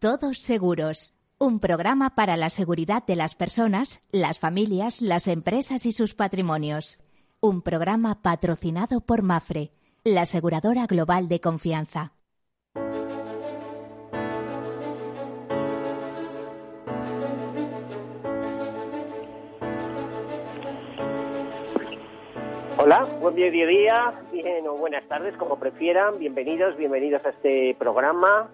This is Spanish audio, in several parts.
Todos Seguros, un programa para la seguridad de las personas, las familias, las empresas y sus patrimonios. Un programa patrocinado por Mafre, la aseguradora global de confianza. Hola, buen mediodía, bien o buenas tardes, como prefieran. Bienvenidos, bienvenidos a este programa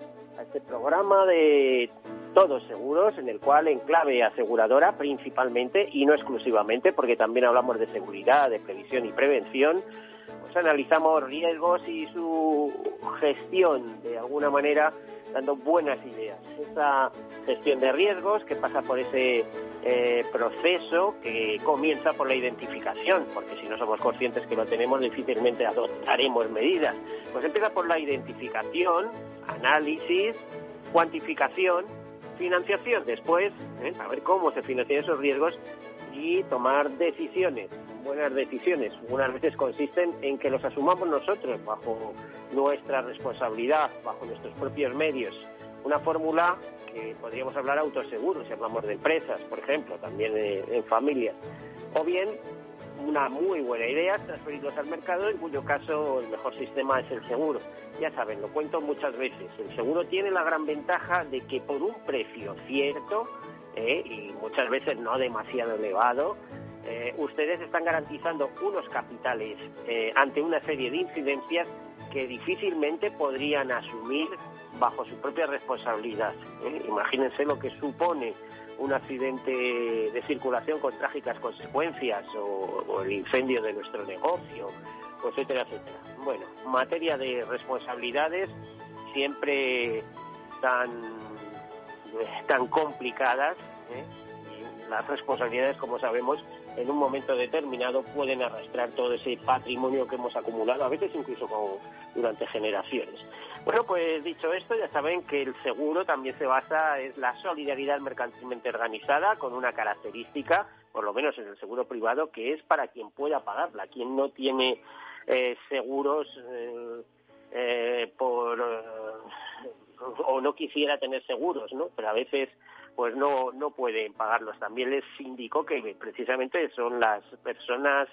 este programa de todos seguros, en el cual en clave aseguradora principalmente y no exclusivamente, porque también hablamos de seguridad, de previsión y prevención, pues analizamos riesgos y su gestión de alguna manera dando buenas ideas. Esa gestión de riesgos que pasa por ese eh, proceso que comienza por la identificación, porque si no somos conscientes que lo tenemos, difícilmente adoptaremos medidas. Pues empieza por la identificación, análisis, cuantificación, financiación después, ¿eh? a ver cómo se financian esos riesgos y tomar decisiones, buenas decisiones. Unas veces consisten en que los asumamos nosotros bajo nuestra responsabilidad, bajo nuestros propios medios. Una fórmula que podríamos hablar autoseguro, si hablamos de empresas, por ejemplo, también en familias. O bien una muy buena idea transferirlos al mercado, en cuyo caso el mejor sistema es el seguro. Ya saben, lo cuento muchas veces, el seguro tiene la gran ventaja de que por un precio cierto, eh, y muchas veces no demasiado elevado, eh, ustedes están garantizando unos capitales eh, ante una serie de incidencias que difícilmente podrían asumir bajo su propia responsabilidad. Imagínense lo que supone un accidente de circulación con trágicas consecuencias o, el incendio de nuestro negocio, etcétera, etcétera. Bueno, materia de responsabilidades siempre tan, tan complicadas. ¿eh? Las responsabilidades, como sabemos, en un momento determinado pueden arrastrar todo ese patrimonio que hemos acumulado, a veces incluso durante generaciones. Bueno, pues dicho esto, ya saben que el seguro también se basa en la solidaridad mercantilmente organizada con una característica, por lo menos en el seguro privado, que es para quien pueda pagarla, quien no tiene eh, seguros eh, eh, por o no quisiera tener seguros, ¿no? Pero a veces pues no no pueden pagarlos. También les indico que precisamente son las personas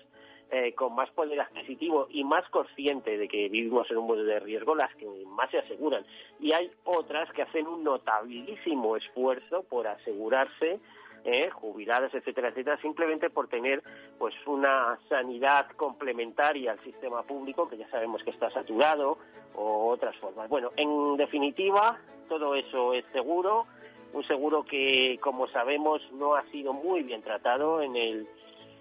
eh, con más poder adquisitivo y más consciente de que vivimos en un mundo de riesgo las que más se aseguran. Y hay otras que hacen un notabilísimo esfuerzo por asegurarse eh, jubiladas, etcétera, etcétera, simplemente por tener pues una sanidad complementaria al sistema público que ya sabemos que está saturado o otras formas. Bueno, en definitiva, todo eso es seguro, un seguro que como sabemos no ha sido muy bien tratado en el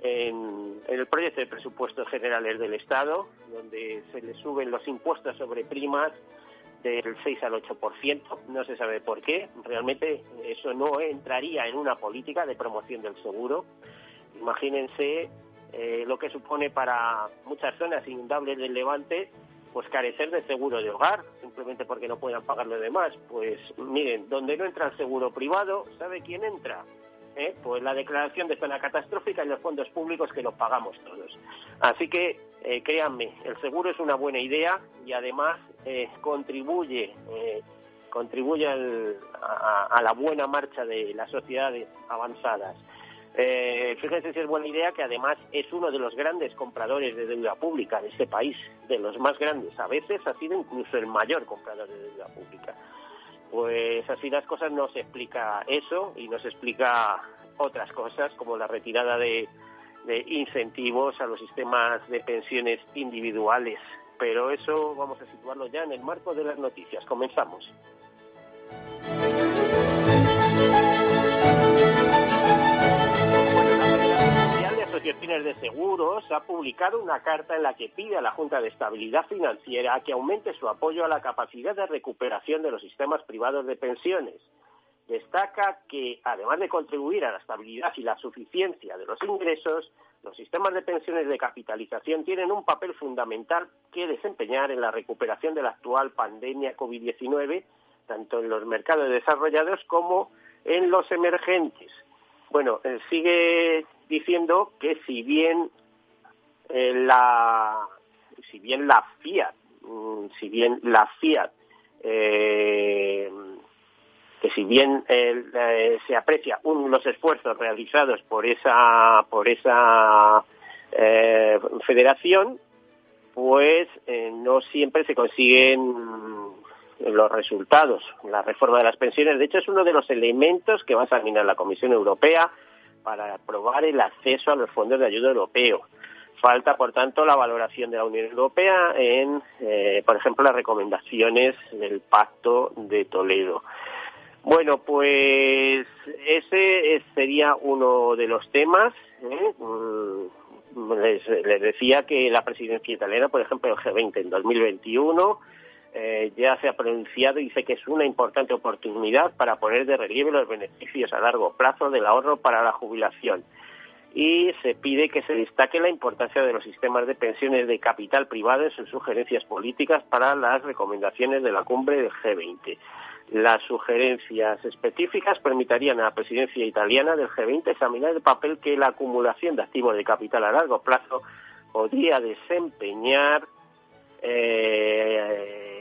en, el proyecto de presupuestos generales del Estado, donde se le suben los impuestos sobre primas del 6 al 8%, no se sabe por qué, realmente eso no entraría en una política de promoción del seguro. Imagínense eh, lo que supone para muchas zonas inundables del Levante, pues carecer de seguro de hogar, simplemente porque no puedan pagar lo demás. Pues miren, donde no entra el seguro privado, ¿sabe quién entra? ¿eh? pues la declaración de zona catastrófica y los fondos públicos que los pagamos todos. Así que eh, créanme, el seguro es una buena idea y además eh, contribuye contribuye a, la buena marcha de las sociedades avanzadas. Fíjense si es buena idea que además es uno de los grandes compradores de deuda pública de este país, de los más grandes. A veces ha sido incluso el mayor comprador de deuda pública. Pues así las cosas no se explica eso y nos explica otras cosas como la retirada de, incentivos a los sistemas de pensiones individuales. Pero eso vamos a situarlo ya en el marco de las noticias. Comenzamos asociaciones de seguros ha publicado una carta en la que pide a la Junta de Estabilidad Financiera que aumente su apoyo a la capacidad de recuperación de los sistemas privados de pensiones. Destaca que, además de contribuir a la estabilidad y la suficiencia de los ingresos, los sistemas de pensiones de capitalización tienen un papel fundamental que desempeñar en la recuperación de la actual pandemia COVID-19, tanto en los mercados desarrollados como en los emergentes. Bueno, eh, sigue diciendo que si bien eh, la si bien la Fiat mm, si bien la Fiat eh, que si bien eh, se aprecia los esfuerzos realizados por esa por esa eh, federación, pues eh, no siempre se consiguen los resultados. La reforma de las pensiones, de hecho, es uno de los elementos que va a examinar la Comisión Europea para aprobar el acceso a los fondos de ayuda europeo. Falta, por tanto, la valoración de la Unión Europea en, eh, por ejemplo, las recomendaciones del Pacto de Toledo. Bueno, pues ese sería uno de los temas. ¿eh? Mm, les, decía que la presidencia italiana, por ejemplo, el G20 en 2021, eh, ya se ha pronunciado y dice que es una importante oportunidad para poner de relieve los beneficios a largo plazo del ahorro para la jubilación y se pide que se destaque la importancia de los sistemas de pensiones de capital privado en sus sugerencias políticas para las recomendaciones de la cumbre del G20. Las sugerencias específicas permitirían a la presidencia italiana del G20 examinar el papel que la acumulación de activos de capital a largo plazo podría desempeñar eh,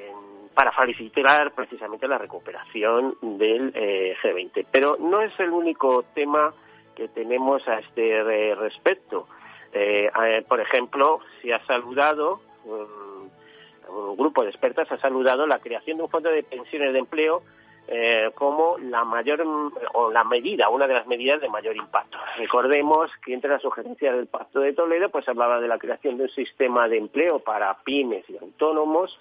para facilitar precisamente la recuperación del eh, G20. Pero no es el único tema que tenemos a este respecto. Eh, por ejemplo, se ha saludado, un, grupo de expertas ha saludado la creación de un fondo de pensiones de empleo eh, como la mayor o la medida, una de las medidas de mayor impacto. Recordemos que entre las sugerencias del Pacto de Toledo, pues hablaba de la creación de un sistema de empleo para pymes y autónomos,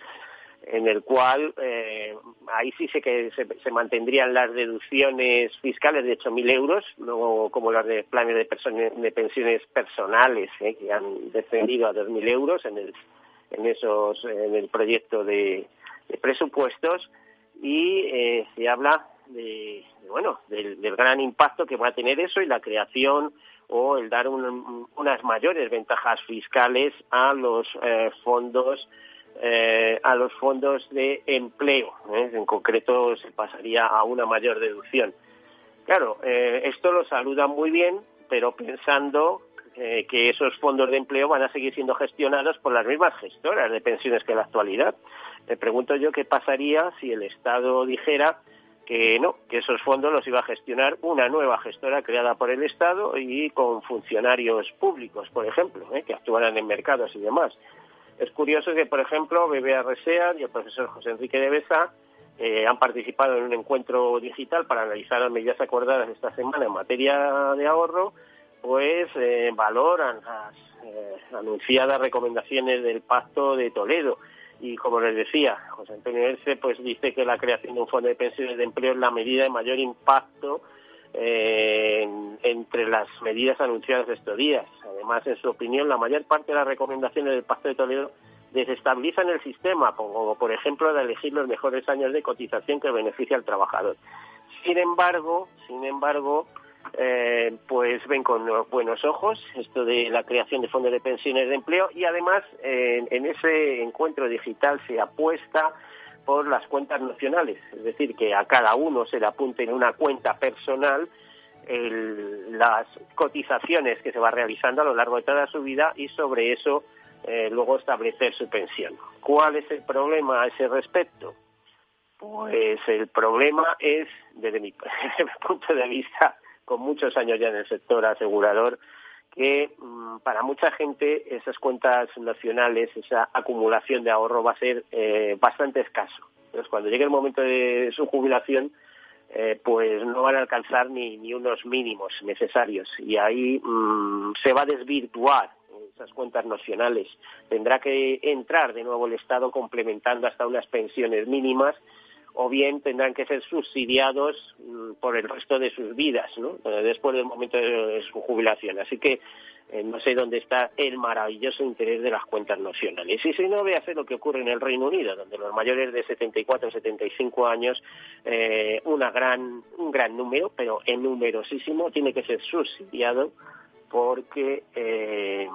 en el cual eh, ahí sí sé que se, mantendrían las deducciones fiscales de 8.000 euros, no como las de planes de, de pensiones personales eh, que han descendido a 2.000 euros en el, en, esos, en el proyecto de, presupuestos. Y eh, se habla de, bueno del, gran impacto que va a tener eso y la creación o el dar unas mayores ventajas fiscales a los fondos eh, a los fondos de empleo. ¿eh? En concreto, se pasaría a una mayor deducción. Claro, eh, esto lo saluda muy bien, pero pensando que esos fondos de empleo van a seguir siendo gestionados por las mismas gestoras de pensiones que en la actualidad. Me pregunto yo qué pasaría si el Estado dijera que no, que esos fondos los iba a gestionar una nueva gestora creada por el Estado y con funcionarios públicos, por ejemplo, que actuaran en mercados y demás. Es curioso que, por ejemplo, BBA Resear y el profesor José Enrique de Besa eh, han participado en un encuentro digital para analizar las medidas acordadas esta semana en materia de ahorro, pues eh, valoran las eh, anunciadas recomendaciones del Pacto de Toledo. Y como les decía, José Antonio Erce pues dice que la creación de un fondo de pensiones de empleo es la medida de mayor impacto entre las medidas anunciadas estos días. Además, en su opinión, la mayor parte de las recomendaciones del Pacto de Toledo desestabilizan el sistema, como por ejemplo de elegir los mejores años de cotización que beneficia al trabajador. Sin embargo, sin embargo, eh, pues ven con buenos ojos esto de la creación de fondos de pensiones de empleo y además en ese encuentro digital se apuesta por las cuentas nacionales, es decir, que a cada uno se le apunte en una cuenta personal las cotizaciones que se va realizando a lo largo de toda su vida y sobre eso eh, luego establecer su pensión. ¿Cuál es el problema a ese respecto? Pues el problema es, desde mi punto de vista, con muchos años ya en el sector asegurador, que mm, para mucha gente esas cuentas nacionales, esa acumulación de ahorro va a ser eh, bastante escaso. Entonces, cuando llegue el momento de su jubilación, eh, pues no van a alcanzar ni, ni unos mínimos necesarios y ahí mm, se va a desvirtuar esas cuentas nacionales. Tendrá que entrar de nuevo el Estado complementando hasta unas pensiones mínimas o bien tendrán que ser subsidiados mm, por el resto de sus vidas, ¿no? Eh, después del momento de su jubilación. Así que eh, no sé dónde está el maravilloso interés de las cuentas nacionales. Y si no, ve a hacer lo que ocurre en el Reino Unido, donde los mayores de 74 o 75 años, eh, una gran, un gran número, pero en numerosísimo, tiene que ser subsidiado porque eh,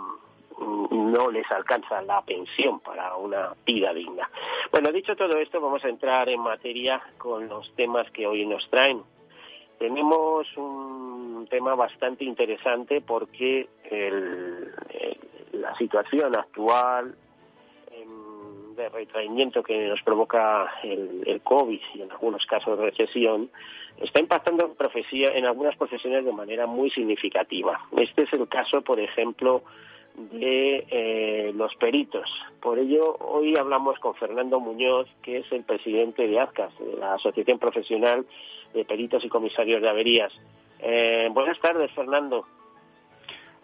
no les alcanza la pensión para una vida digna. Bueno, dicho todo esto, vamos a entrar en materia con los temas que hoy nos traen. Tenemos un tema bastante interesante porque la situación actual de retraimiento que nos provoca el, el, COVID y en algunos casos recesión está impactando en, en algunas profesiones de manera muy significativa. Este es el caso, por ejemplo, de eh, los peritos. Por ello, hoy hablamos con Fernando Muñoz, que es el presidente de AZCAS, de la Asociación Profesional de Peritos y Comisarios de Averías. Eh, buenas tardes, Fernando.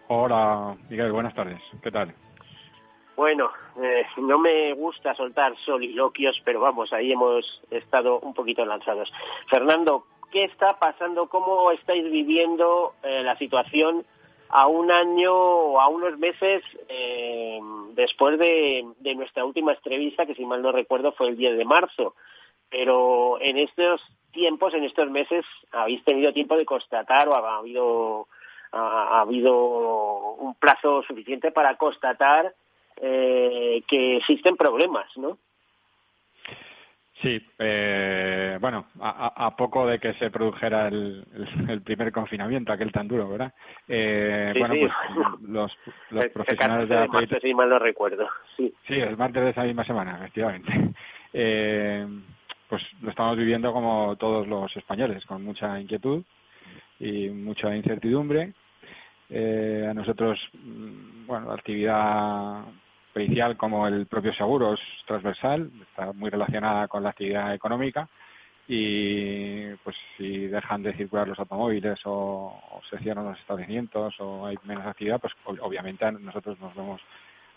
Hola, Miguel, buenas tardes. ¿Qué tal? Bueno, eh, no me gusta soltar soliloquios, pero vamos, ahí hemos estado un poquito lanzados. Fernando, ¿qué está pasando? ¿Cómo estáis viviendo la situación a un año o a unos meses eh, después de, nuestra última entrevista, que si mal no recuerdo fue el 10 de marzo. Pero en estos tiempos, en estos meses, habéis tenido tiempo de constatar o ha habido, ha, habido un plazo suficiente para constatar eh, que existen problemas, ¿no? Sí, eh, bueno, a, poco de que se produjera el, primer confinamiento, aquel tan duro, ¿verdad? Eh, bueno, pues los, los profesionales de la martes, si mal no recuerdo, sí. Sí, el martes de esa misma semana, efectivamente. Eh, pues lo estamos viviendo como todos los españoles, con mucha inquietud y mucha incertidumbre. Eh, a nosotros, mm, bueno, la actividad pericial como el propio seguro es transversal, está muy relacionada con la actividad económica y pues si dejan de circular los automóviles o, se cierran los establecimientos o hay menos actividad, pues obviamente nosotros nos vemos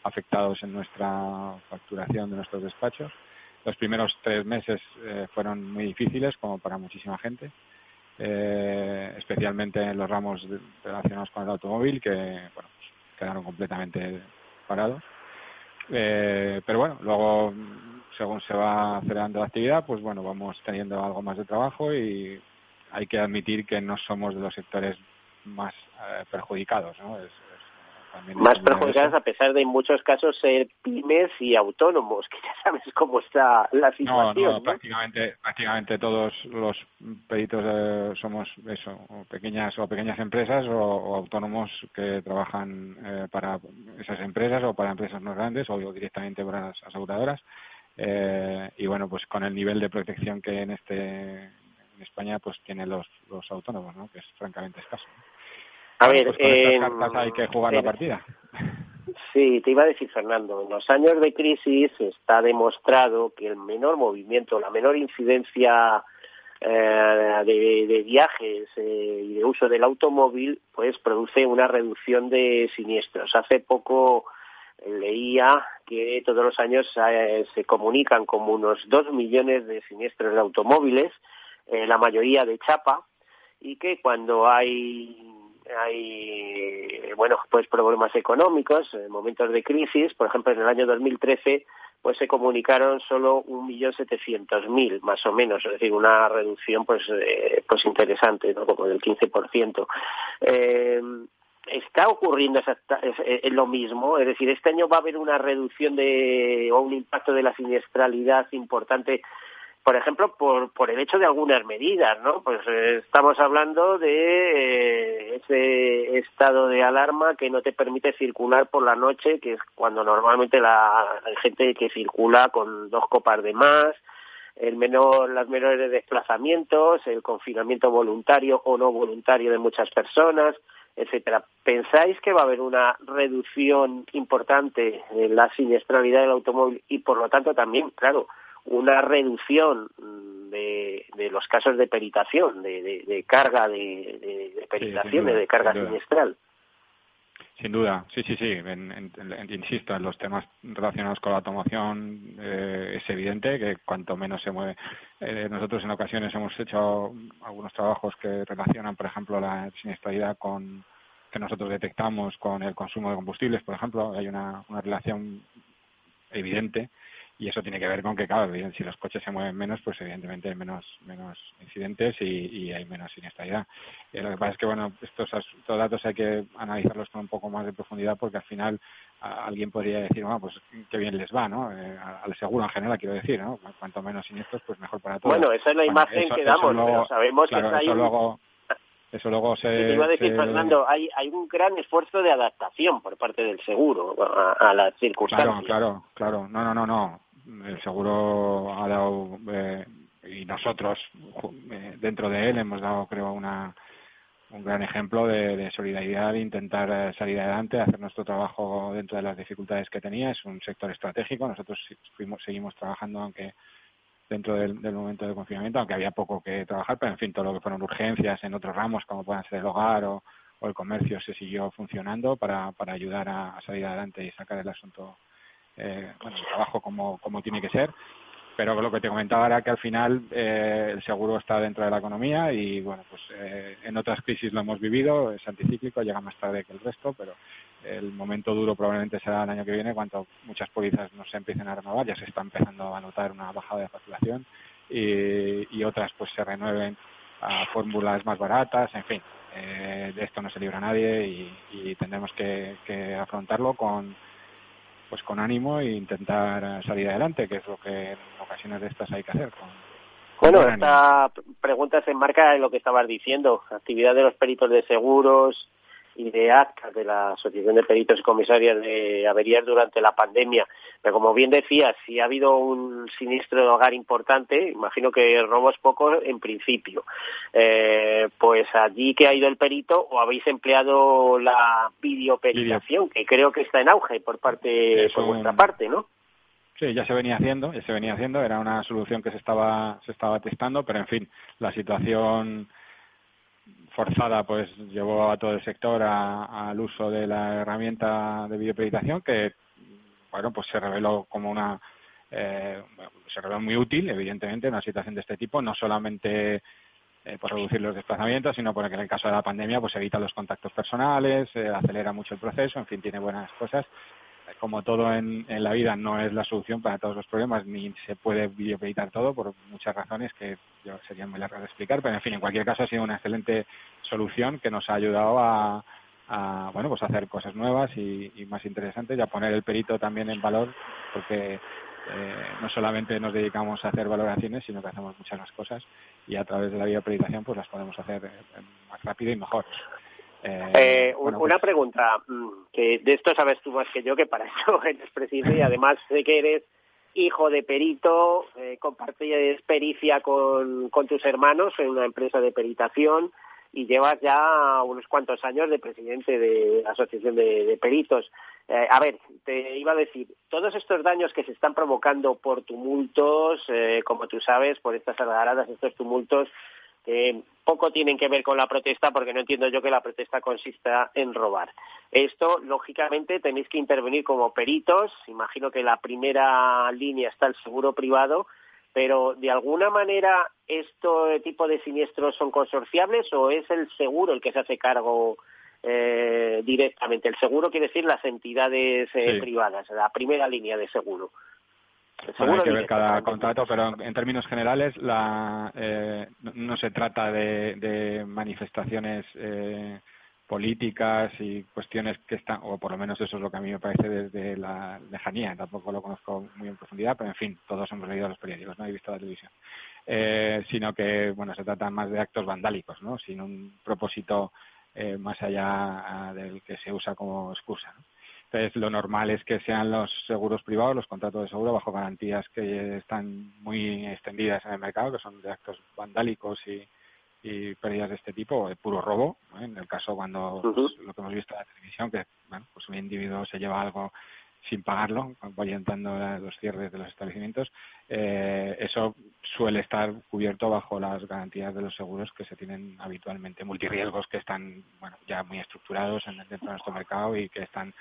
afectados en nuestra facturación de nuestros despachos. Los primeros tres meses eh, fueron muy difíciles, como para muchísima gente, eh, especialmente en los ramos relacionados con el automóvil, que bueno, pues quedaron completamente parados. Eh, pero bueno, luego, según se va acelerando la actividad, pues bueno, vamos teniendo algo más de trabajo y hay que admitir que no somos de los sectores más eh, perjudicados, ¿no? Es, más perjudicadas a pesar de en muchos casos ser pymes y autónomos, que ya sabes cómo está la situación. No, no, prácticamente, prácticamente todos los peritos eh, somos eso, o pequeñas o pequeñas empresas o, autónomos que trabajan eh, para esas empresas o para empresas más grandes o directamente para las aseguradoras. Eh, y bueno, pues con el nivel de protección que en este en España pues tienen los, los autónomos, ¿no? que es francamente escaso. A ver, pues en, hay que jugar la partida. Sí, te iba a decir Fernando, en los años de crisis está demostrado que el menor movimiento, la menor incidencia eh, de, viajes eh, y de uso del automóvil, pues produce una reducción de siniestros. Hace poco leía que todos los años eh, se comunican como unos dos millones de siniestros de automóviles, la mayoría de chapa, y que cuando hay hay bueno pues problemas económicos en momentos de crisis. Por ejemplo en el año 2013 pues se comunicaron solo un millón setecientos mil más o menos es decir una reducción pues eh, pues interesante no como del 15% eh, está ocurriendo lo mismo es decir este año va a haber una reducción de o un impacto de la siniestralidad importante por ejemplo, por, por el hecho de algunas medidas, ¿no? Pues eh, estamos hablando de eh, ese estado de alarma que no te permite circular por la noche, que es cuando normalmente la hay gente que circula con dos copas de más, el menor, las menores desplazamientos, el confinamiento voluntario o no voluntario de muchas personas, etcétera. ¿Pensáis que va a haber una reducción importante en la siniestralidad del automóvil y por lo tanto también, claro, una reducción de, de los casos de peritación, de, de, carga de, de peritación, de carga siniestral. Sin duda, sí, sí, sí. En, insisto, en los temas relacionados con la automoción eh, es evidente que cuanto menos se mueve. Eh, nosotros en ocasiones hemos hecho algunos trabajos que relacionan, por ejemplo, la siniestralidad con que nosotros detectamos con el consumo de combustibles, por ejemplo. Hay una, una relación evidente y eso tiene que ver con que, claro, si los coches se mueven menos, pues evidentemente hay menos, menos incidentes y, hay menos siniestralidad. Eh, lo que pasa es que, bueno, estos, estos, datos hay que analizarlos con un poco más de profundidad porque al final alguien podría decir, bueno, pues qué bien les va, ¿no? Eh, al seguro en general, quiero decir, ¿no? Cuanto menos siniestros, pues mejor para todos. Bueno, esa es la imagen que damos, pero sabemos que hay luego, eso luego se... Te iba a decir, Fernando, hay, hay un gran esfuerzo de adaptación por parte del seguro a, las circunstancias. Claro, claro, claro. No, no, no, no el seguro ha dado eh, y nosotros eh, dentro de él hemos dado creo una un gran ejemplo de, solidaridad, de intentar eh, salir adelante, hacer nuestro trabajo dentro de las dificultades que tenía. Es un sector estratégico. Nosotros fuimos, seguimos trabajando, aunque dentro del, momento de confinamiento, aunque había poco que trabajar, pero en fin, todo lo que fueron urgencias en otros ramos, como puedan ser el hogar o, el comercio, se siguió funcionando para, para ayudar a, salir adelante y sacar el asunto, eh, bueno, el trabajo como, como tiene que ser. Pero lo que te comentaba era que al final eh, el seguro está dentro de la economía y bueno pues eh, en otras crisis lo hemos vivido es anticíclico llega más tarde que el resto pero el momento duro probablemente será el año que viene cuando muchas pólizas no se empiecen a renovar ya se está empezando a notar una bajada de facturación y, otras pues se renueven a fórmulas más baratas en fin eh, de esto no se libra nadie y, tendremos que afrontarlo con pues con ánimo e intentar salir adelante, que es lo que en ocasiones de estas hay que hacer. bueno, esta pregunta se enmarca en lo que estabas diciendo, actividad de los peritos de seguros, y de actas de la Asociación de Peritos y Comisarias de Averías durante la pandemia. Pero como bien decía, si ha habido un siniestro de hogar importante, imagino que robos pocos en principio. Eh, pues allí que ha ido el perito o habéis empleado la videoperitación, que creo que está en auge por parte por vuestra parte, ¿no? Sí, ya se venía haciendo, ya se venía haciendo, era una solución que se estaba se estaba testando, pero en fin, la situación forzada pues llevó a todo el sector al uso de la herramienta de videopeditación que bueno pues se reveló como una eh, se reveló muy útil evidentemente en una situación de este tipo no solamente eh, por reducir los desplazamientos sino porque en el caso de la pandemia pues evita los contactos personales eh, acelera mucho el proceso en fin tiene buenas cosas como todo en, la vida, no es la solución para todos los problemas, ni se puede videopeditar todo por muchas razones que yo serían muy largas de explicar, pero en fin, en cualquier caso ha sido una excelente solución que nos ha ayudado a, a bueno, pues a hacer cosas nuevas y, más interesantes y a poner el perito también en valor, porque eh, no solamente nos dedicamos a hacer valoraciones, sino que hacemos muchas más cosas y a través de la videopeditación pues las podemos hacer eh, más rápido y mejor. Eh, eh una pues pregunta, mm, que de esto sabes tú más que yo, que para eso eres presidente y además sé que eres hijo de perito, eh, compartes pericia con, con tus hermanos en una empresa de peritación y llevas ya unos cuantos años de presidente de la Asociación de, Peritos. Eh, a ver, te iba a decir, todos estos daños que se están provocando por tumultos, eh, como tú sabes, por estas algaradas, estos tumultos, que poco tienen que ver con la protesta porque no entiendo yo que la protesta consista en robar. Esto, lógicamente, tenéis que intervenir como peritos. Imagino que la primera línea está el seguro privado, pero de alguna manera, ¿este tipo de siniestros son consorciables o es el seguro el que se hace cargo eh, directamente? El seguro quiere decir las entidades eh, privadas, la primera línea de seguro hay que ver cada contrato, pero en términos generales la, eh, no, se trata de, manifestaciones eh, políticas y cuestiones que están, o por lo menos eso es lo que a mí me parece desde la lejanía, tampoco lo conozco muy en profundidad, pero en fin, todos hemos leído los periódicos, no he visto la televisión, eh, sino que, bueno, se trata más de actos vandálicos, ¿no? Sin un propósito más allá del que se usa como excusa, ¿no? Entonces, lo normal es que sean los seguros privados, los contratos de seguro, bajo garantías que están muy extendidas en el mercado, que son de actos vandálicos y, pérdidas de este tipo, de puro robo. En el caso cuando pues, lo que hemos visto en la televisión, que bueno, pues un individuo se lleva algo sin pagarlo, entrando los cierres de los establecimientos, eh, eso suele estar cubierto bajo las garantías de los seguros que se tienen habitualmente, multirriesgos que están bueno, ya muy estructurados en, dentro de nuestro mercado y que están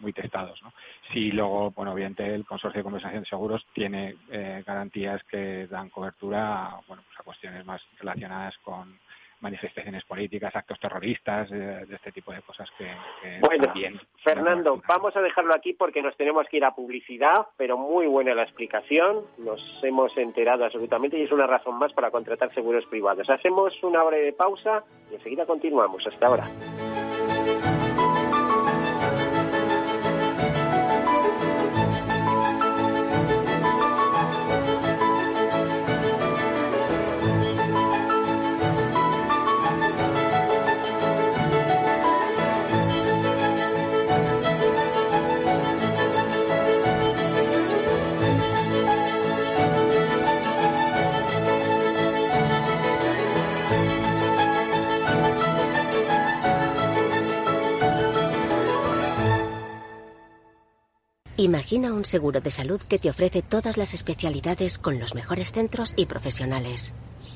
muy testados. ¿no? Si luego, bueno, obviamente el Consorcio de Compensación de Seguros tiene eh, garantías que dan cobertura a, bueno, pues a cuestiones más relacionadas con manifestaciones políticas, actos terroristas, de este tipo de cosas que, bueno, Fernando, vamos a dejarlo aquí porque nos tenemos que ir a publicidad, pero muy buena la explicación, nos hemos enterado absolutamente y es una razón más para contratar seguros privados. Hacemos una breve pausa y enseguida continuamos. Hasta ahora. Imagina un seguro de salud que te ofrece todas las especialidades con los mejores centros y profesionales.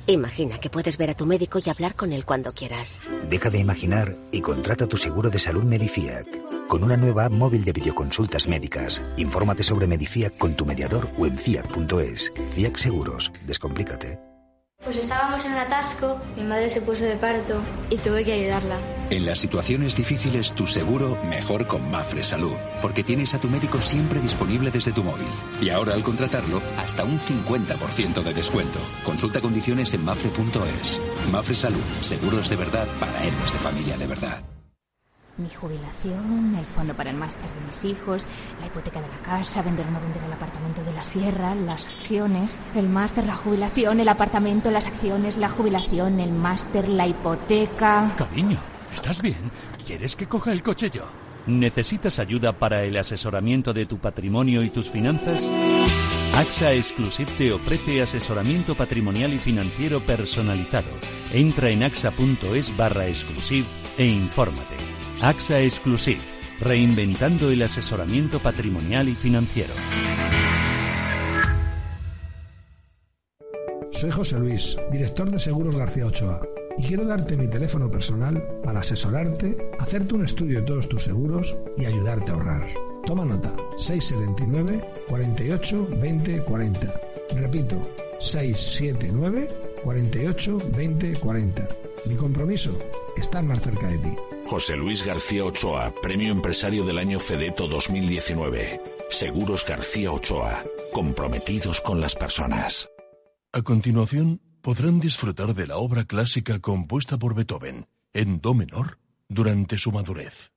Imagina que puedes ver a tu médico y hablar con él cuando quieras. Deja de imaginar y contrata tu seguro de salud Medifiac. Con una nueva app móvil de videoconsultas médicas. Infórmate sobre Medifiac con tu mediador o en fiac.es. Fiac Seguros. Descomplícate. Pues estábamos en un atasco, mi madre se puso de parto y tuve que ayudarla. En las situaciones difíciles, tu seguro mejor con Mafre Salud, porque tienes a tu médico siempre disponible desde tu móvil. Y ahora al contratarlo, hasta un 50% de descuento. Consulta condiciones en mafre.es. Mafre Salud, seguros de verdad para héroes de familia de verdad mi jubilación, el fondo para el máster de mis hijos, la hipoteca de la casa, vender o no vender el apartamento de la sierra, las acciones, el máster, la jubilación, el apartamento, las acciones, la jubilación, el máster, la hipoteca. Cariño, ¿estás bien? ¿Quieres que coja el coche yo? ¿Necesitas ayuda para el asesoramiento de tu patrimonio y tus finanzas? AXA Exclusive te ofrece asesoramiento patrimonial y financiero personalizado. Entra en axa.es barra exclusive e infórmate. AXA Exclusive, reinventando el asesoramiento patrimonial y financiero. Soy José Luis, director de Seguros García Ochoa, y quiero darte mi teléfono personal para asesorarte, hacerte un estudio de todos tus seguros y ayudarte a ahorrar. Toma nota, 679 48 20 40. Repito, 679 48 20 40. Mi compromiso, estar más cerca de ti. José Luis García Ochoa, Premio Empresario del Año Fedeto 2019. Seguros García Ochoa, comprometidos con las personas. A continuación, podrán disfrutar de la obra clásica compuesta por Beethoven, en Do menor, durante su madurez.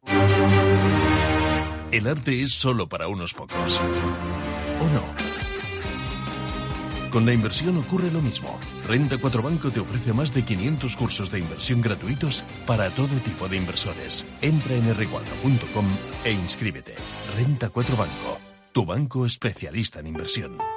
El arte es solo para unos pocos. ¿O no? Con la inversión ocurre lo mismo. Renta 4 Banco te ofrece más de 500 cursos de inversión gratuitos para todo tipo de inversores. Entra en r4.com e inscríbete. Renta 4 Banco, tu banco especialista en inversión.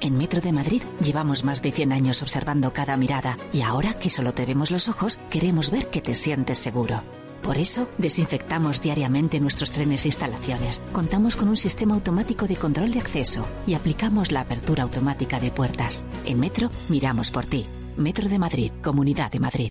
En Metro de Madrid llevamos más de 100 años observando cada mirada y ahora que solo te vemos los ojos, queremos ver que te sientes seguro. Por eso, desinfectamos diariamente nuestros trenes e instalaciones. Contamos con un sistema automático de control de acceso y aplicamos la apertura automática de puertas. En Metro, miramos por ti. Metro de Madrid, Comunidad de Madrid.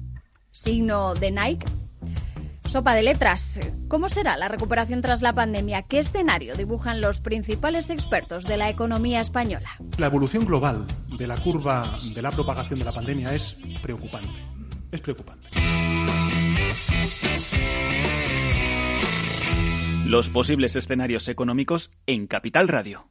signo de Nike. Sopa de letras. ¿Cómo será la recuperación tras la pandemia? ¿Qué escenario dibujan los principales expertos de la economía española? La evolución global de la curva de la propagación de la pandemia es preocupante. Es preocupante. Los posibles escenarios económicos en Capital Radio.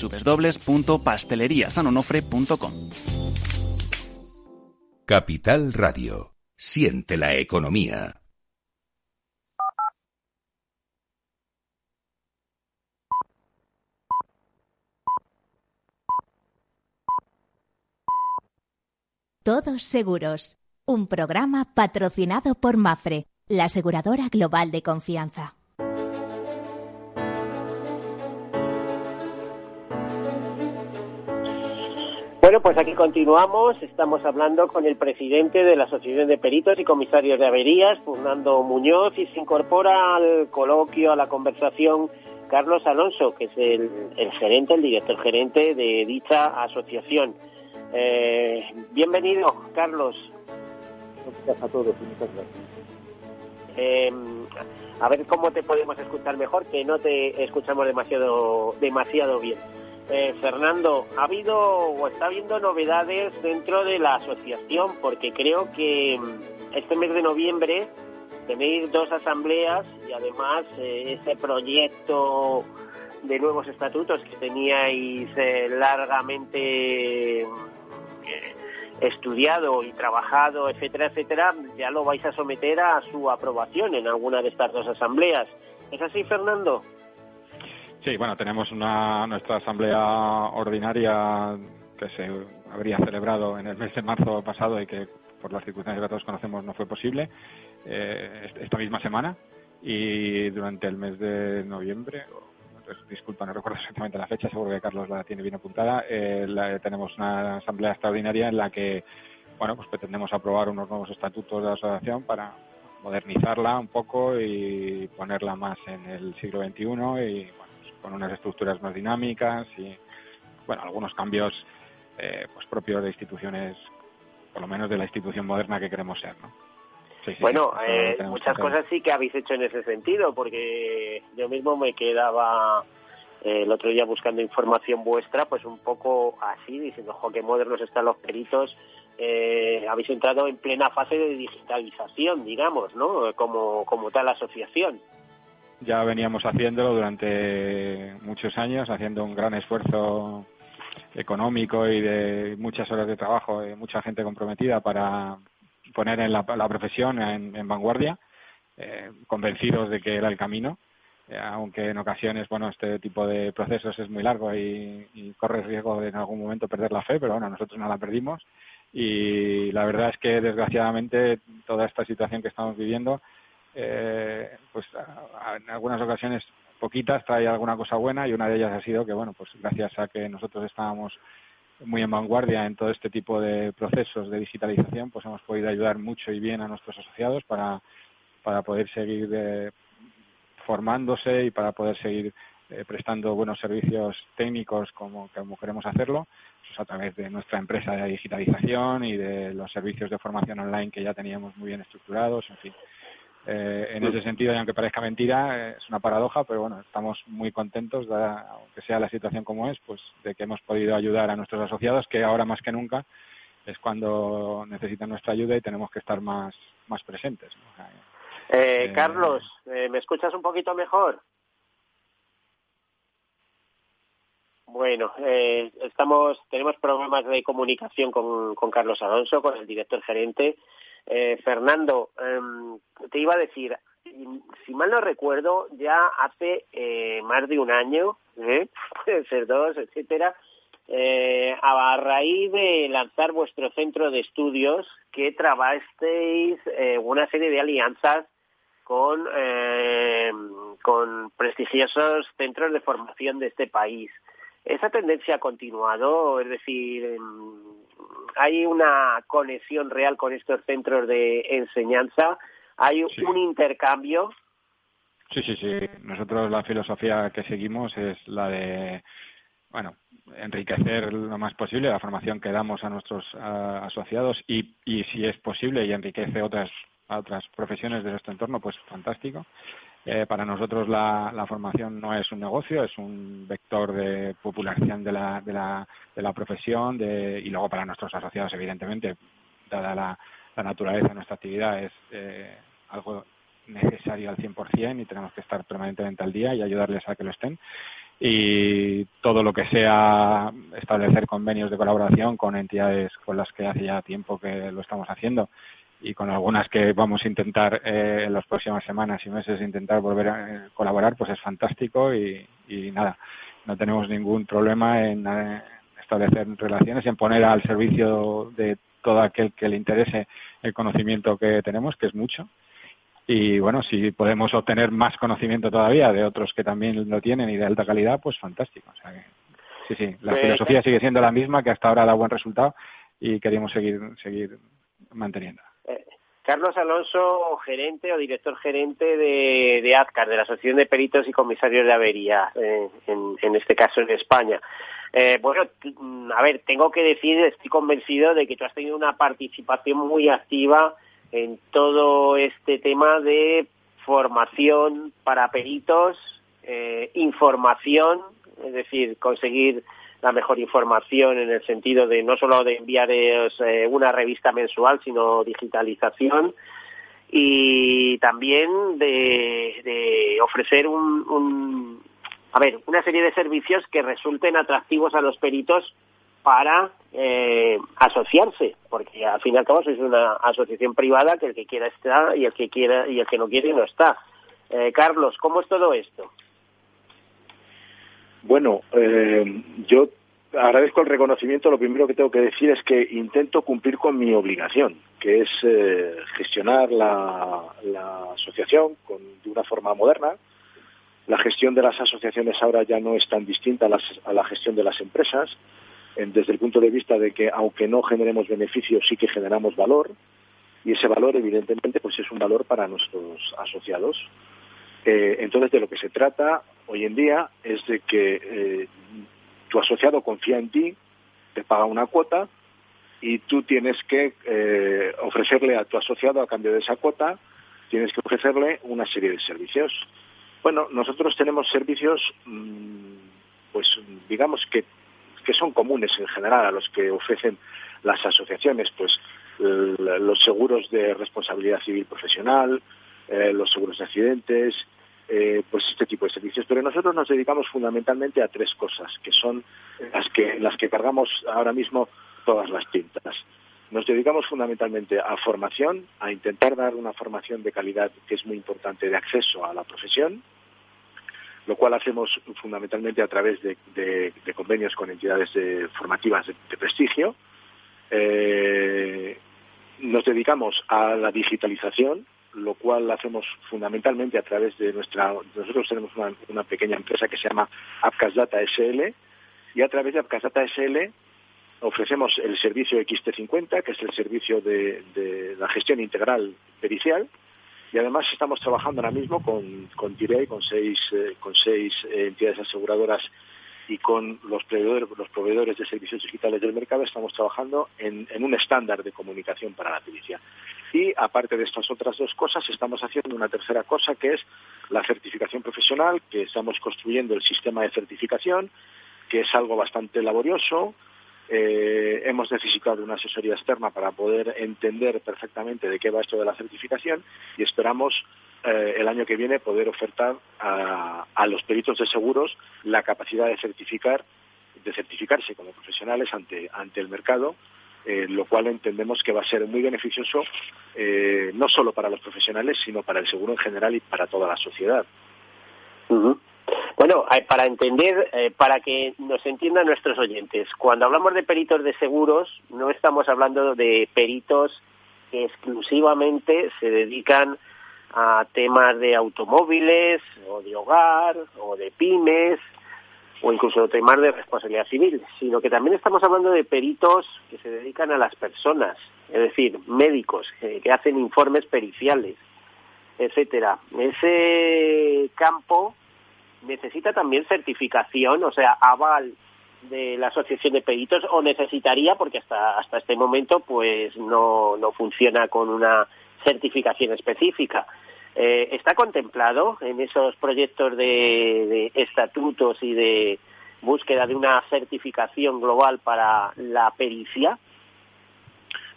www.pasteleriasanonofre.com. Capital Radio. Siente la economía. Todos Seguros, un programa patrocinado por Mafre, la aseguradora global de confianza. Bueno, pues aquí continuamos. Estamos hablando con el presidente de la Asociación de Peritos y Comisarios de Averías, Fernando Muñoz, y se incorpora al coloquio, a la conversación, Carlos Alonso, que es el, gerente, el director gerente de dicha asociación. Eh, bienvenido, Carlos. Gracias a todos y muchas gracias. Eh, a ver cómo te podemos escuchar mejor, que no te escuchamos demasiado, demasiado bien. Eh, Fernando, ¿ha habido o está habiendo novedades dentro de la asociación? Porque creo que mm, este mes de noviembre tenéis dos asambleas y además eh, ese proyecto de nuevos estatutos que teníais eh, largamente estudiado y trabajado, etcétera, etcétera, ya lo vais a someter a su aprobación en alguna de estas dos asambleas. ¿Es así, Fernando? Sí, bueno, tenemos una, nuestra asamblea ordinaria que se habría celebrado en el mes de marzo pasado y que por las circunstancias que todos conocemos no fue posible eh, esta misma semana. Y durante el mes de noviembre disculpa, no recuerdo exactamente la fecha, seguro que Carlos la tiene bien apuntada, eh, tenemos una asamblea extraordinaria en la que, bueno, pues pretendemos aprobar unos nuevos estatutos de la asociación para modernizarla un poco y ponerla más en el siglo XXI y, con unas estructuras más dinámicas y bueno algunos cambios eh, pues propios de instituciones por lo menos de la institución moderna que queremos ser no bueno eh, muchas cosas sí que habéis hecho en ese sentido porque yo mismo me quedaba eh, el otro día buscando información vuestra pues un poco así diciendo ojo qué modernos están los peritos habéis entrado en plena fase de digitalización digamos no como como tal asociación ya veníamos haciéndolo durante muchos años, haciendo un gran esfuerzo económico y de muchas horas de trabajo, de mucha gente comprometida para poner en la, profesión en, vanguardia, eh, convencidos de que era el camino, eh, aunque en ocasiones, bueno, este tipo de procesos es muy largo y, y corre riesgo de en algún momento perder la fe, pero bueno, nosotros no la perdimos. Y la verdad es que desgraciadamente toda esta situación que estamos viviendo eh, pues en algunas ocasiones poquitas trae alguna cosa buena y una de ellas ha sido que bueno pues gracias a que nosotros estábamos muy en vanguardia en todo este tipo de procesos de digitalización pues hemos podido ayudar mucho y bien a nuestros asociados para para poder seguir eh, formándose y para poder seguir eh, prestando buenos servicios técnicos como, como queremos hacerlo pues a través de nuestra empresa de digitalización y de los servicios de formación online que ya teníamos muy bien estructurados en fin eh, en ese sentido, y aunque parezca mentira, eh, es una paradoja, pero bueno, estamos muy contentos, aunque sea la situación como es, pues de que hemos podido ayudar a nuestros asociados, que ahora más que nunca es cuando necesitan nuestra ayuda y tenemos que estar más, más presentes. Eh, Carlos, ¿me escuchas un poquito mejor? Bueno, estamos, tenemos problemas de comunicación con, con Carlos Alonso, con el director gerente. Eh, Fernando, em, te iba a decir, si mal no recuerdo, ya hace eh, más de un año, ¿eh? puede ser dos, etcétera, a raíz de lanzar vuestro centro de estudios, que trabasteis una serie de alianzas con, con prestigiosos centros de formación de este país. ¿Esa tendencia ha continuado? Es decir, em, hay una conexión real con estos centros de enseñanza, hay un intercambio. Sí, sí, sí. Nosotros la filosofía que seguimos es la de, bueno, enriquecer lo más posible la formación que damos a nuestros asociados y, y si es posible y enriquece otras otras profesiones de nuestro entorno, pues fantástico. Eh, para nosotros la, la, formación no es un negocio, es un vector de popularización de la, de la, de la profesión de, y luego para nuestros asociados, evidentemente, dada la, la naturaleza de nuestra actividad, es eh, algo necesario al 100% y tenemos que estar permanentemente al día y ayudarles a que lo estén. Y todo lo que sea establecer convenios de colaboración con entidades con las que hace ya tiempo que lo estamos haciendo y con algunas que vamos a intentar eh, en las próximas semanas y meses intentar volver a eh, colaborar, pues es fantástico y, nada, no tenemos ningún problema en eh, establecer relaciones, en poner al servicio de todo aquel que le interese el conocimiento que tenemos, que es mucho. Y bueno, si podemos obtener más conocimiento todavía de otros que también lo tienen y de alta calidad, pues fantástico. O sea Sí, sí, la Pues, filosofía sigue siendo la misma, que hasta ahora da buen resultado y queremos seguir, seguir manteniendo. Eh, Carlos Alonso, gerente o director gerente de, AZCAR, de la Asociación de Peritos y Comisarios de Avería, eh, en, este caso en España. Eh, bueno, mm, a ver, tengo que decir, estoy convencido de que tú has tenido una participación muy activa en todo este tema de formación para peritos, eh, información, es decir, conseguir la mejor información en el sentido de no solo de enviaros eh, una revista mensual, sino digitalización y también de, de ofrecer un, un- a ver, una serie de servicios que resulten atractivos a los peritos para eh, asociarse, porque al fin y al cabo sois una asociación privada que el que quiera está y el que quiera y el que no quiere no está. Eh, Carlos, ¿cómo es todo esto? Bueno, eh, yo agradezco el reconocimiento. Lo primero que tengo que decir es que intento cumplir con mi obligación, que es eh, gestionar la, asociación con, de una forma moderna. La gestión de las asociaciones ahora ya no es tan distinta a, las- a la gestión de las empresas, desde el punto de vista de que aunque no generemos beneficios, sí que generamos valor. Y ese valor, evidentemente, pues es un valor para nuestros asociados. Eh, entonces, de lo que se trata hoy en día es de que eh, tu asociado confía en ti, te paga una cuota y tú tienes que eh, ofrecerle a tu asociado a cambio de esa cuota, tienes que ofrecerle una serie de servicios. Bueno, nosotros tenemos servicios, mm, pues digamos que, que son comunes en general a los que ofrecen las asociaciones, pues los seguros de responsabilidad civil profesional, eh, los seguros de accidentes, eh, pues este tipo de servicios. Pero nosotros nos dedicamos fundamentalmente a tres cosas, que son las que, las que cargamos ahora mismo todas las tintas. Nos dedicamos fundamentalmente a formación, a intentar dar una formación de calidad que es muy importante de acceso a la profesión, lo cual hacemos fundamentalmente a través de, de- de convenios con entidades de- formativas de, prestigio. Eh, nos dedicamos a la digitalización, lo cual hacemos fundamentalmente a través de nuestra... Nosotros tenemos una, una pequeña empresa que se llama Apcas Data SL y a través de Apcas Data SL ofrecemos el servicio XT50, que es el servicio de, la gestión integral pericial, y además estamos trabajando ahora mismo con, con TIREI, con seis, eh, con seis eh, entidades aseguradoras y con los proveedores, los proveedores de servicios digitales del mercado, estamos trabajando en, un estándar de comunicación para la pericia. Y aparte de estas otras dos cosas, estamos haciendo una tercera cosa que es la certificación profesional, que estamos construyendo el sistema de certificación, que es algo bastante laborioso, eh, hemos necesitado una asesoría externa para poder entender perfectamente de qué va esto de la certificación y esperamos eh, el año que viene poder ofertar a, a los peritos de seguros la capacidad de certificar, de certificarse como profesionales ante, ante el mercado, eh, lo cual entendemos que va a ser muy beneficioso eh, no solo para los profesionales, sino para el seguro en general y para toda la sociedad. Bueno, eh, para entender, para que nos entiendan nuestros oyentes, cuando hablamos de peritos de seguros, no estamos hablando de peritos que exclusivamente se dedican a temas de automóviles o de hogar o de pymes o incluso temas de responsabilidad civil, sino que también estamos hablando de peritos que se dedican a las personas, es decir, médicos eh, que hacen informes periciales, etcétera. Ese campo necesita también certificación, o sea, aval de la Asociación de Peritos o necesitaría porque hasta hasta este momento pues no no funciona con una certificación específica. Eh, ¿Está contemplado en esos proyectos de, de estatutos y de búsqueda de una certificación global para la pericia?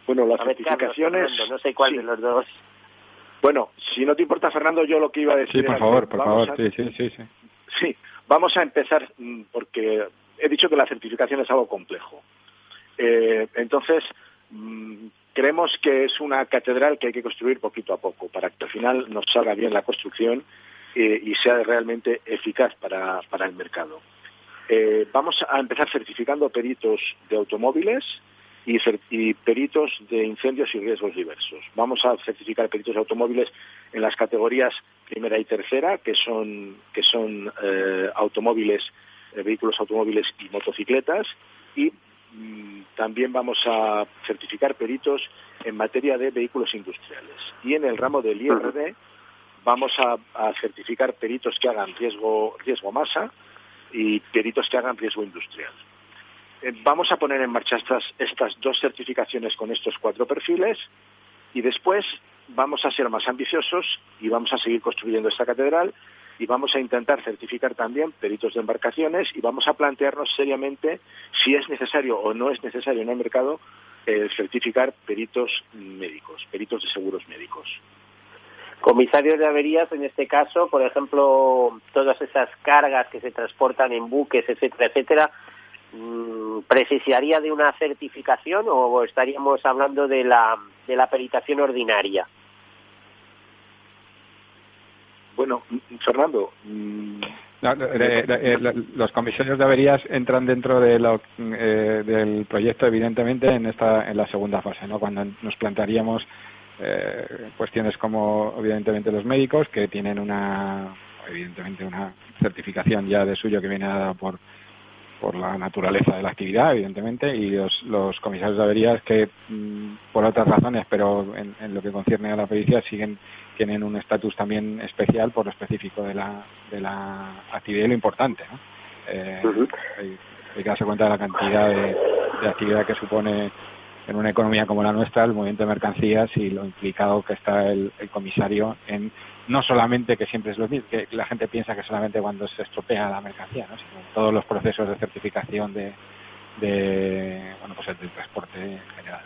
Bueno, las Carlos, certificaciones... Fernando, no sé cuál sí. de los dos. Bueno, si no te importa, Fernando, yo lo que iba a decir Sí, por era favor, que por vamos favor, a- sí, sí, sí, sí. Sí, vamos a empezar mm, porque he dicho que la certificación es algo complejo. Eh, entonces, mm, creemos que es una catedral que hay que construir poquito a poco para que al final nos salga bien la construcción eh, y sea realmente eficaz para, para el mercado. Eh, vamos a empezar certificando peritos de automóviles y, peritos de incendios y riesgos diversos. Vamos a certificar peritos de automóviles en las categorías primera y tercera, que son, que son eh, automóviles vehículos automóviles y motocicletas y también vamos a certificar peritos en materia de vehículos industriales. Y en el ramo del IRD vamos a, certificar peritos que hagan riesgo, riesgo masa y peritos que hagan riesgo industrial. Eh, vamos a poner en marcha estas, estas dos certificaciones con estos cuatro perfiles y después vamos a ser más ambiciosos y vamos a seguir construyendo esta catedral y vamos a intentar certificar también peritos de embarcaciones y vamos a plantearnos seriamente si es necesario o no es necesario en el mercado eh, certificar peritos médicos, peritos de seguros médicos. Comisarios de averías, en este caso, por ejemplo, todas esas cargas que se transportan en buques, etcétera, etcétera, mm, ¿precisaría de una certificación o estaríamos hablando de la, de la peritación ordinaria? Bueno, Fernando. Mm, eh, los comisarios de averías entran dentro de lo, eh, del proyecto, evidentemente, en esta en la segunda fase, ¿no? Cuando nos plantearíamos eh, cuestiones como, evidentemente, los médicos que tienen una, evidentemente, una certificación ya de suyo que viene dada por por la naturaleza de la actividad, evidentemente, y los, los comisarios de averías que, mm, por otras razones, pero en, lo que concierne a la pericia, siguen tienen un estatus también especial por lo específico de la, de la actividad y lo importante. ¿no? Eh, hay, que darse cuenta de la cantidad de, actividad que supone en una economía como la nuestra el movimiento de mercancías y lo implicado que está el, comisario en no solamente que siempre es lo mismo, que la gente piensa que solamente cuando se estropea la mercancía, ¿no? sino todos los procesos de certificación de, de bueno pues el del transporte en general.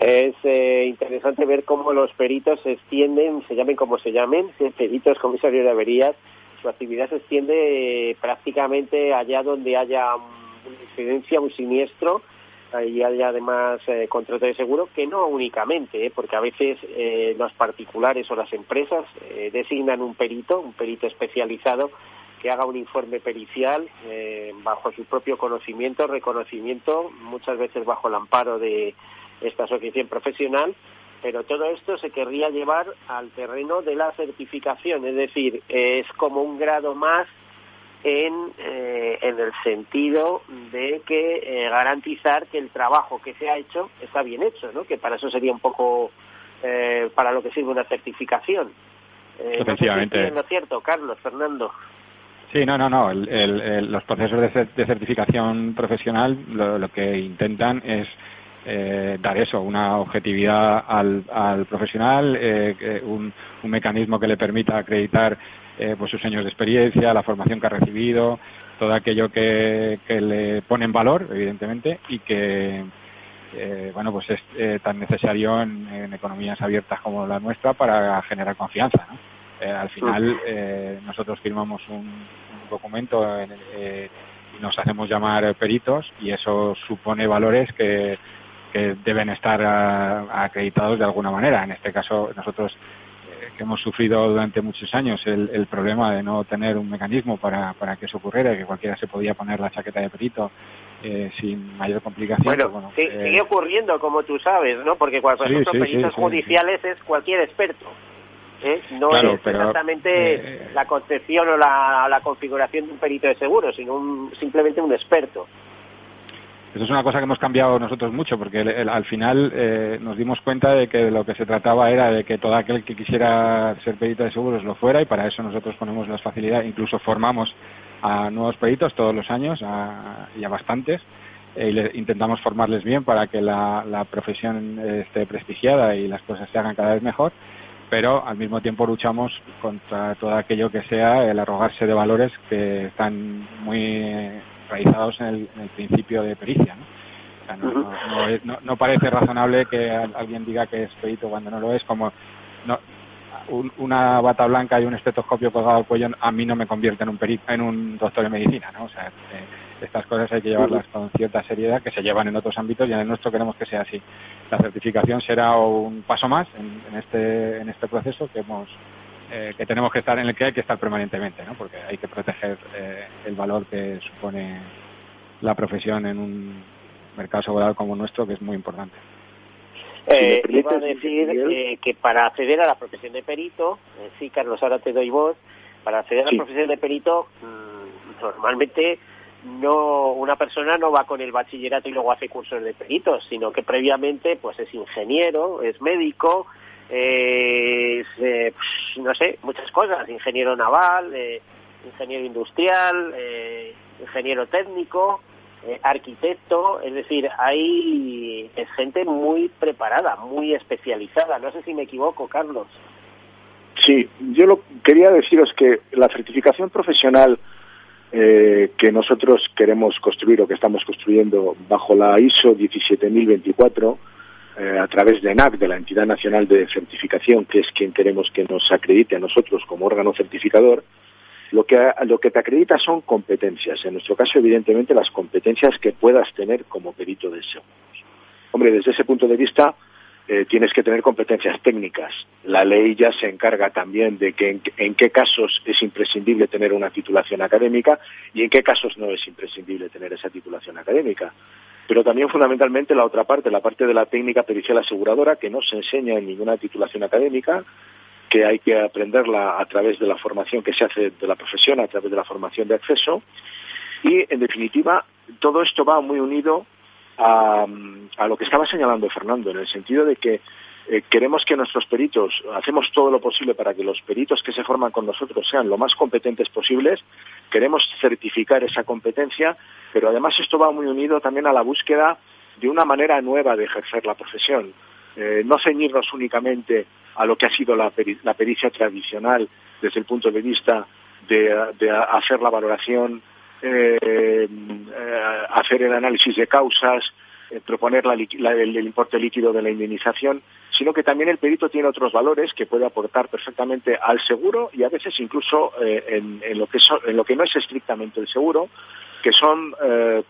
Es eh, interesante ver cómo los peritos se extienden, se llamen como se llamen, peritos comisarios de averías, su actividad se extiende eh, prácticamente allá donde haya una incidencia, un siniestro, y haya además eh, de seguro, que no únicamente, porque a veces los particulares o las empresas designan un perito, un perito especializado, que haga un informe pericial bajo su propio conocimiento, reconocimiento, muchas veces bajo el amparo de esta asociación profesional, pero todo esto se querría llevar al terreno de la certificación, es decir, es como un grado más en, eh, en el sentido de que eh, garantizar que el trabajo que se ha hecho está bien hecho, ¿no? que para eso sería un poco eh, para lo que sirve una certificación. Efectivamente. No cierto, Carlos, Fernando. Sí, no, no, no. los procesos de, certificación profesional lo que intentan es eh, dar eso, una objetividad al, al profesional, eh, un, un, mecanismo que le permita acreditar eh, pues sus años de experiencia, la formación que ha recibido, todo aquello que, que le pone en valor, evidentemente, y que eh, bueno pues es eh, tan necesario en, en, economías abiertas como la nuestra para generar confianza. ¿no? al final nosotros firmamos un, un documento en y nos hacemos llamar peritos y eso supone valores que que deben estar acreditados de alguna manera. En este caso, nosotros eh, que hemos sufrido durante muchos años el, problema de no tener un mecanismo para, para que eso ocurriera, que cualquiera se podía poner la chaqueta de perito eh, sin mayor complicación. Bueno, pues eh, sigue ocurriendo, como tú sabes, ¿no? Porque cuando son peritos judiciales es cualquier experto. No es exactamente la concepción o la, la, configuración de un perito de seguro, sino simplemente un experto. Eso es una cosa que hemos cambiado nosotros mucho, porque al final eh, nos dimos cuenta de que lo que se trataba era de que todo aquel que quisiera ser perito de seguros lo fuera y para eso nosotros ponemos las facilidades, incluso formamos a nuevos peritos todos los años y a bastantes e intentamos formarles bien para que la, la profesión esté prestigiada y las cosas se hagan cada vez mejor pero al mismo tiempo luchamos contra todo aquello que sea el arrogarse de valores que están muy realizados en el, principio de pericia. ¿no? no, parece razonable que alguien diga que es perito cuando no lo es, como no, una bata blanca y un estetoscopio colgado al cuello a mí no me convierte en un perito, en un doctor de medicina, ¿no? O sea, eh, estas cosas hay que llevarlas con cierta seriedad que se llevan en otros ámbitos y en el nuestro queremos que sea así. La certificación será un paso más en, en este en este proceso que hemos eh, que tenemos que estar en el que hay que estar permanentemente, ¿no? porque hay que proteger eh, el valor que supone la profesión en un mercado laboral como nuestro, que es muy importante. Eh, iba a decir eh, que para acceder a la profesión de perito, sí, Carlos, ahora te doy voz, para acceder a la profesión de perito, mm, normalmente no una persona no va con el bachillerato y luego hace cursos de peritos, sino que previamente pues es ingeniero, es médico, es, eh, pues, no sé, muchas cosas, ingeniero naval, eh, ingeniero industrial, eh, ingeniero técnico, arquitecto, es decir, hay es gente muy preparada, muy especializada. No sé si me equivoco, Carlos. Sí, yo lo quería deciros que la certificación profesional eh, que nosotros queremos construir o que estamos construyendo bajo la ISO 17024 eh, a través de NAC, de la Entidad Nacional de Certificación, que es quien queremos que nos acredite a nosotros como órgano certificador, lo que, lo que te acredita son competencias. En nuestro caso, evidentemente, las competencias que puedas tener como perito de seguros. Hombre, desde ese punto de vista, eh, tienes que tener competencias técnicas. La ley ya se encarga también de que en, qué casos es imprescindible tener una titulación académica y en qué casos no es imprescindible tener esa titulación académica. Pero también fundamentalmente la otra parte, la parte de la técnica pericial aseguradora, que no se enseña en ninguna titulación académica, que hay que aprenderla a través de la formación que se hace de la profesión, a través de la formación de acceso. Y, en definitiva, todo esto va muy unido a, lo que estaba señalando Fernando, en el sentido de que eh, queremos que nuestros peritos, hacemos todo lo posible para que los peritos que se forman con nosotros sean lo más competentes posibles, queremos certificar esa competencia, pero además esto va muy unido también a la búsqueda de una manera nueva de ejercer la profesión. Eh, no ceñirnos únicamente a lo que ha sido la, pericia tradicional desde el punto de vista de hacer la valoración eh, eh, hacer el análisis de causas, eh, proponer el, importe líquido de la indemnización, sino que también el perito tiene otros valores que puede aportar perfectamente al seguro y a veces incluso en, lo que en lo que no es estrictamente el seguro, que son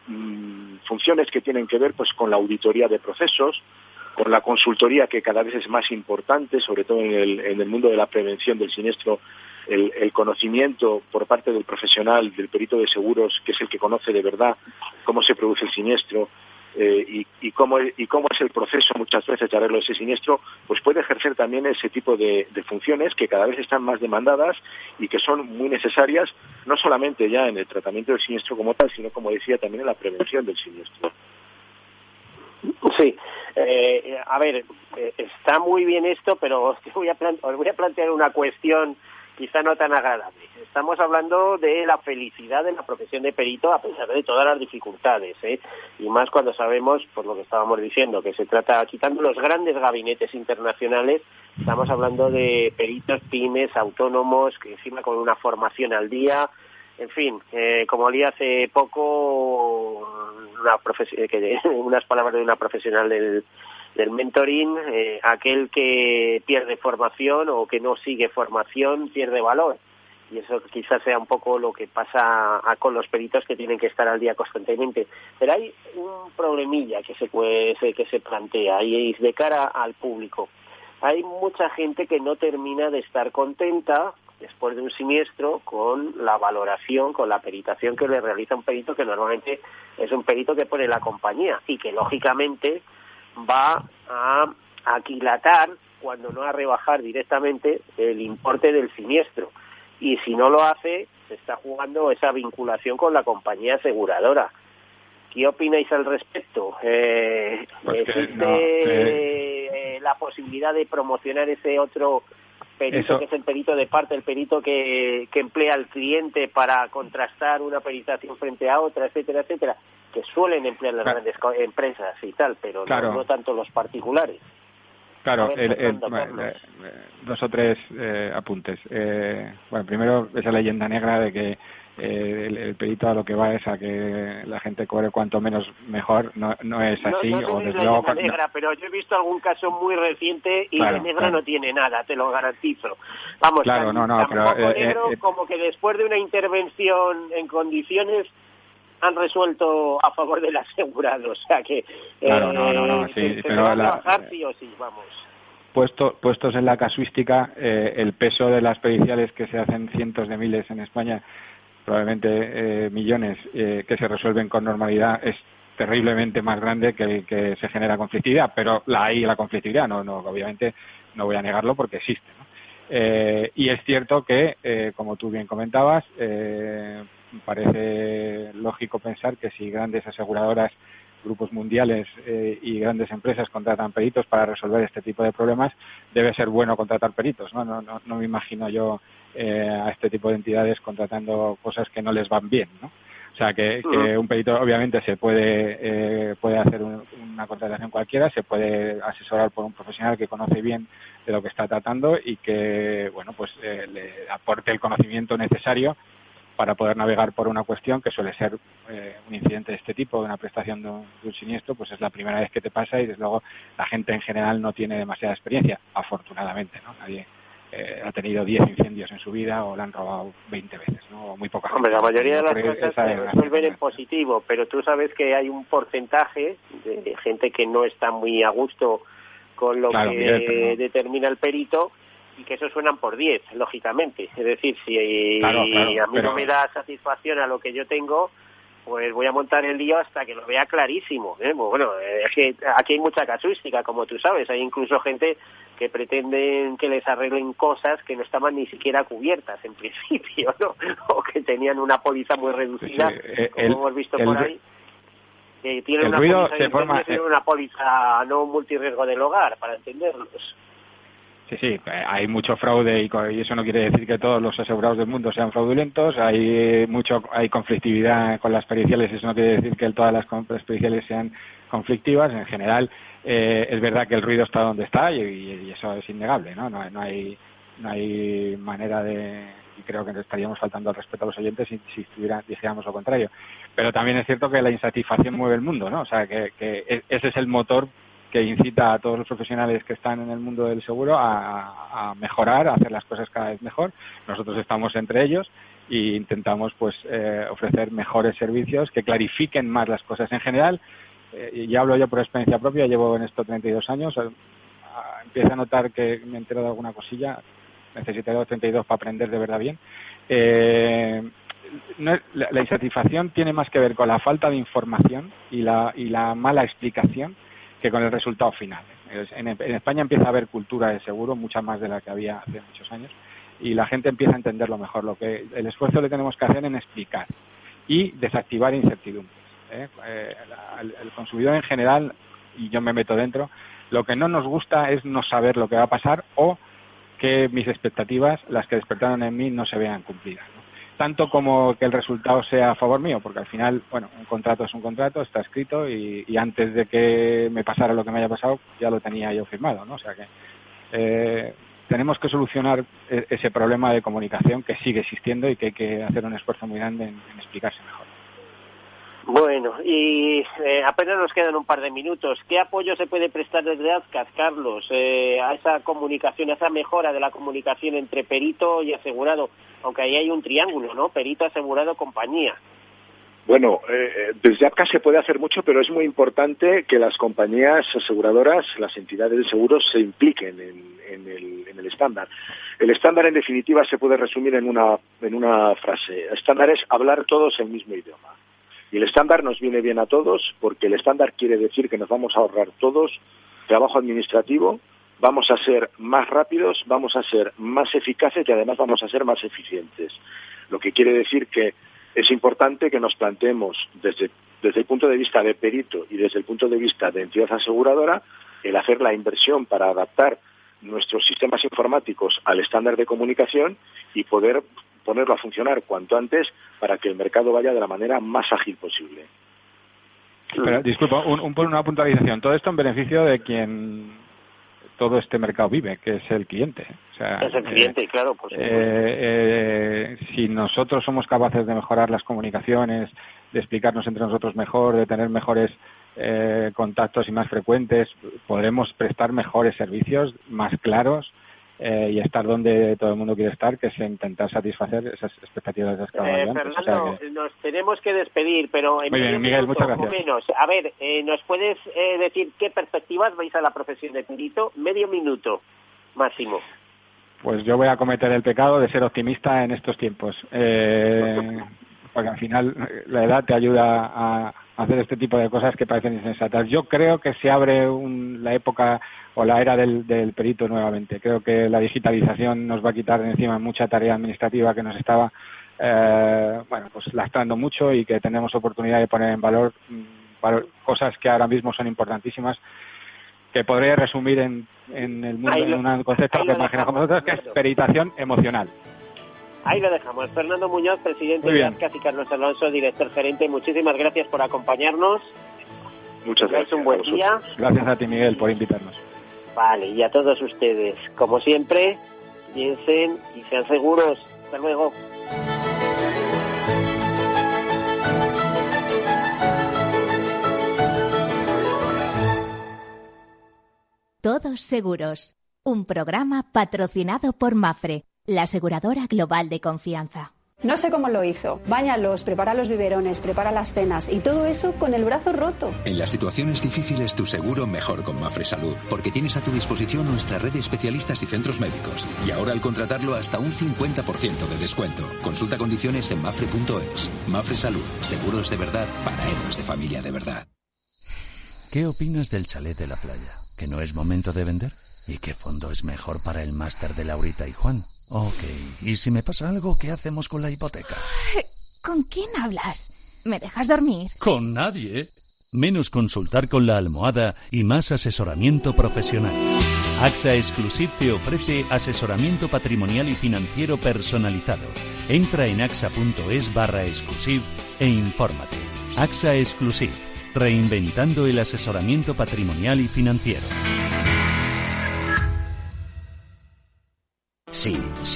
mm, funciones que tienen que ver pues con la auditoría de procesos, con la consultoría que cada vez es más importante, sobre todo en el, en el mundo de la prevención del siniestro el, conocimiento por parte del profesional, del perito de seguros, que es el que conoce de verdad cómo se produce el siniestro eh, y, cómo, y cómo es el proceso muchas veces de arreglo de ese siniestro, pues puede ejercer también ese tipo de, funciones que cada vez están más demandadas y que son muy necesarias, no solamente ya en el tratamiento del siniestro como tal, sino, como decía, también en la prevención del siniestro. Sí, eh, a ver, eh, está muy bien esto, pero os voy, a os voy a plantear una cuestión quizá no tan agradable. Estamos hablando de la felicidad de la profesión de perito a pesar de todas las dificultades, ¿eh? y más cuando sabemos, por lo que estábamos diciendo, que se trata, quitando los grandes gabinetes internacionales, estamos hablando de peritos, pymes, autónomos, que encima con una formación al día, en fin, eh, como leí hace poco una que, unas palabras de una profesional del del mentoring, eh, aquel que pierde formación o que no sigue formación pierde valor. Y eso quizás sea un poco lo que pasa con los peritos que tienen que estar al día constantemente. Pero hay un problemilla que se, puede, que se plantea y es de cara al público. Hay mucha gente que no termina de estar contenta después de un siniestro con la valoración, con la peritación que le realiza un perito que normalmente es un perito que pone la compañía y que lógicamente va a aquilatar, cuando no a rebajar directamente, el importe del siniestro. Y si no lo hace, se está jugando esa vinculación con la compañía aseguradora. ¿Qué opináis al respecto? Eh, pues ¿Existe eh, la posibilidad de promocionar ese otro perito que es el perito de parte, el perito que, que emplea al cliente para contrastar una peritación frente a otra, etcétera, etcétera? que suelen emplear las grandes empresas y tal, pero no, tanto los particulares. Claro, dos o tres eh, apuntes. Eh, bueno, primero esa leyenda negra de que eh, el, perito a lo que va es a que la gente cobre cuanto menos mejor, no, no es así. No, no o desde luego, negra, pero yo he visto algún caso muy reciente y de negra no tiene nada, te lo garantizo. Vamos, claro, no, no, pero, negro como que después de una intervención en condiciones han resuelto a favor del asegurado. O sea que. Claro, no, no, no, sí, pero la, sí o sí, vamos. Puesto, puestos en la casuística, eh, el peso de las periciales que se hacen cientos de miles en España, probablemente eh, millones, eh, que se resuelven con normalidad, es terriblemente más grande que el que se genera conflictividad, pero la hay la conflictividad, no, no, obviamente no voy a negarlo porque existe. ¿no? y es cierto que, como tú bien comentabas, parece lógico pensar que si grandes aseguradoras grupos mundiales eh, y grandes empresas contratan peritos para resolver este tipo de problemas, debe ser bueno contratar peritos. No, no, no, me imagino yo eh, a este tipo de entidades contratando cosas que no les van bien. ¿no? O sea, que, un perito obviamente se puede, eh, puede hacer una contratación cualquiera, se puede asesorar por un profesional que conoce bien de lo que está tratando y que, bueno, pues le aporte el conocimiento necesario para poder navegar por una cuestión que suele ser eh, un incidente de este tipo, de una prestación de un, siniestro, pues es la primera vez que te pasa y desde luego la gente en general no tiene demasiada experiencia, afortunadamente, ¿no? Nadie eh, ha tenido 10 incendios en su vida o le han robado 20 veces, ¿no? O muy pocas Hombre, la mayoría de las cosas se resuelven en positivo, pero tú sabes que hay un porcentaje de gente que no está muy a gusto con lo que determina el perito y que eso suenan por 10, lógicamente. Es decir, si a mí no me da satisfacción a lo que yo tengo, pues voy a montar el lío hasta que lo vea clarísimo. ¿eh? Pues bueno, es que aquí hay mucha casuística, como tú sabes. Hay incluso gente que pretenden que les arreglen cosas que no estaban ni siquiera cubiertas en principio, ¿no? O que tenían una póliza muy reducida, eh, como hemos visto por ahí. Que tienen una, póliza, forma, una póliza no multirriesgo del hogar, para entenderlos. Sí, sí, hay mucho fraude y, eso no quiere decir que todos los asegurados del mundo sean fraudulentos. Hay mucho, hay conflictividad con las periciales eso no quiere decir que todas las periciales sean conflictivas. En general, eh, es verdad que el ruido está donde está y, eso es innegable, ¿no? No, no hay, no hay manera de y creo que estaríamos faltando al respeto a los oyentes si, si dijéramos lo contrario. Pero también es cierto que la insatisfacción mueve el mundo, ¿no? O sea, que, que e, ese es el motor que incita a todos los profesionales que están en el mundo del seguro a, mejorar, a hacer las cosas cada vez mejor. Nosotros estamos entre ellos e intentamos pues eh, ofrecer mejores servicios que clarifiquen más las cosas en general. Eh, y hablo yo por experiencia propia, llevo en esto 32 años, eh, empiezo a notar que me entero de alguna cosilla, necesitaré 32 para aprender de verdad bien. la, insatisfacción tiene más que ver con la falta de información y la, y la mala explicación que con el resultado final. En, España empieza a haber cultura de seguro, mucha más de la que había hace muchos años, y la gente empieza a entenderlo mejor. Lo que el esfuerzo que tenemos que hacer en explicar y desactivar incertidumbres. ¿eh? Eh, el, consumidor en general, y yo me meto dentro, lo que no nos gusta es no saber lo que va a pasar o que mis expectativas, las que despertaron en mí, no se vean cumplidas tanto como que el resultado sea a favor mío, porque al final, bueno, un contrato es un contrato, está escrito y, antes de que me pasara lo que me haya pasado, ya lo tenía yo firmado, ¿no? O sea que eh, tenemos que solucionar e, ese problema de comunicación que sigue existiendo y que hay que hacer un esfuerzo muy grande en explicarse mejor. Bueno, y eh, apenas nos quedan un par de minutos. ¿Qué apoyo se puede prestar desde ASCAS, Carlos, eh, a esa comunicación, a esa mejora de la comunicación entre perito y asegurado? Aunque ahí hay un triángulo, ¿no? Perito, asegurado, compañía. Bueno, eh, desde APCA se puede hacer mucho, pero es muy importante que las compañías aseguradoras, las entidades de seguros, se impliquen en, el, en el estándar. El estándar, en definitiva, se puede resumir en una, en una frase. Estándar es hablar todos el mismo idioma. Y el estándar nos viene bien a todos porque el estándar quiere decir que nos vamos a ahorrar todos trabajo administrativo, vamos a ser más rápidos, vamos a ser más eficaces y además vamos a ser más eficientes. Lo que quiere decir que es importante que nos planteemos desde, desde el punto de vista de perito y desde el punto de vista de entidad aseguradora el hacer la inversión para adaptar nuestros sistemas informáticos al estándar de comunicación y poder ponerlo a funcionar cuanto antes para que el mercado vaya de la manera más ágil posible. Pero, disculpa, un, una puntualización. Todo esto en beneficio de quien todo este mercado vive, que es el cliente. es el cliente, eh, claro. Pues, eh, eh, si nosotros somos capaces de mejorar las comunicaciones, de explicarnos entre nosotros mejor, de tener mejores eh, contactos y más frecuentes, podremos prestar mejores servicios, más claros, eh, y estar donde todo el mundo quiere estar, que es intentar satisfacer esas expectativas de escala. Eh, Fernando, nos tenemos que despedir, pero en Muy bien, Miguel, muchas gracias. Menos. A ver, eh, ¿nos puedes eh, decir qué perspectivas vais a la profesión de perito? Medio minuto máximo. Pues yo voy a cometer el pecado de ser optimista en estos tiempos. Eh, porque al final la edad te ayuda a hacer este tipo de cosas que parecen insensatas. Yo creo que se abre la época o la era del, perito nuevamente. Creo que la digitalización nos va a quitar de encima mucha tarea administrativa que nos estaba eh, bueno, pues lastrando mucho y que tenemos oportunidad de poner en valor, mm, valor cosas que ahora mismo son importantísimas que podría resumir en, en el mundo en un concepto que imaginamos nosotros que es peritación emocional. Ahí lo dejamos. Fernando Muñoz, presidente de ASCAS y Carlos Alonso, director gerente. Muchísimas gracias por acompañarnos. Muchas gracias. un buen día. Gracias a ti, Miguel, por invitarnos. Vale, y a todos ustedes, como siempre, piensen y sean seguros. Hasta luego. Todos Seguros, un programa patrocinado por Mafre, la aseguradora global de confianza. No sé cómo lo hizo. Báñalos, prepara los biberones, prepara las cenas y todo eso con el brazo roto. En las situaciones difíciles tu seguro mejor con Mafre Salud, porque tienes a tu disposición nuestra red de especialistas y centros médicos. Y ahora al contratarlo hasta un 50% de descuento. Consulta condiciones en mafre.es. Mafre Salud, seguros de verdad para héroes de familia de verdad. ¿Qué opinas del chalet de la playa? ¿Que no es momento de vender? ¿Y qué fondo es mejor para el máster de Laurita y Juan? Ok, ¿y si me pasa algo, qué hacemos con la hipoteca? ¿Con quién hablas? ¿Me dejas dormir? Con nadie. Menos consultar con la almohada y más asesoramiento profesional. AXA Exclusive te ofrece asesoramiento patrimonial y financiero personalizado. Entra en axa.es barra exclusive e infórmate. AXA Exclusive, reinventando el asesoramiento patrimonial y financiero.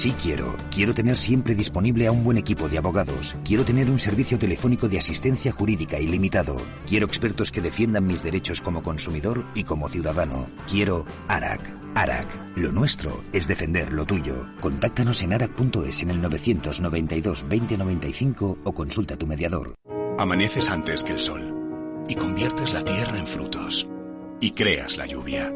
Sí, quiero. Quiero tener siempre disponible a un buen equipo de abogados. Quiero tener un servicio telefónico de asistencia jurídica ilimitado. Quiero expertos que defiendan mis derechos como consumidor y como ciudadano. Quiero ARAC. ARAC. Lo nuestro es defender lo tuyo. Contáctanos en arac.es en el 992 2095 o consulta a tu mediador. Amaneces antes que el sol y conviertes la tierra en frutos y creas la lluvia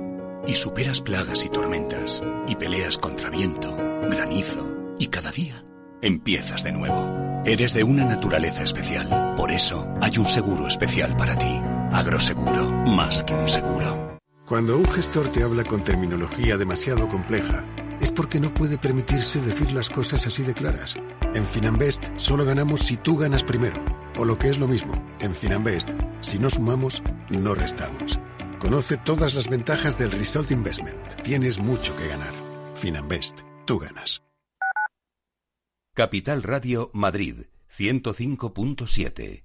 y superas plagas y tormentas y peleas contra viento, granizo y cada día empiezas de nuevo. Eres de una naturaleza especial, por eso hay un seguro especial para ti. Agroseguro, más que un seguro. Cuando un gestor te habla con terminología demasiado compleja, es porque no puede permitirse decir las cosas así de claras. En Finanbest solo ganamos si tú ganas primero. O lo que es lo mismo, en Finanbest, si no sumamos, no restamos. Conoce todas las ventajas del Result Investment. Tienes mucho que ganar. Finanbest, tú ganas. Capital Radio Madrid 105.7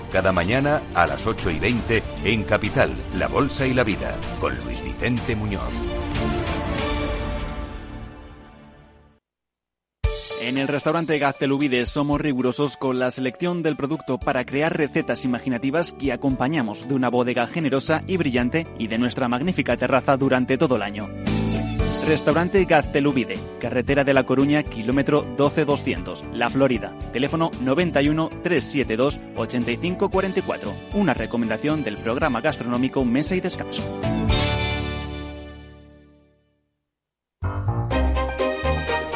cada mañana a las 8 y 20 en Capital, La Bolsa y la Vida, con Luis Vicente Muñoz. En el restaurante Gaztelubides somos rigurosos con la selección del producto para crear recetas imaginativas que acompañamos de una bodega generosa y brillante y de nuestra magnífica terraza durante todo el año. Restaurante Gaztelubide, carretera de La Coruña, kilómetro 12200, La Florida. Teléfono 91 372 8544. Una recomendación del programa gastronómico Mesa y Descanso.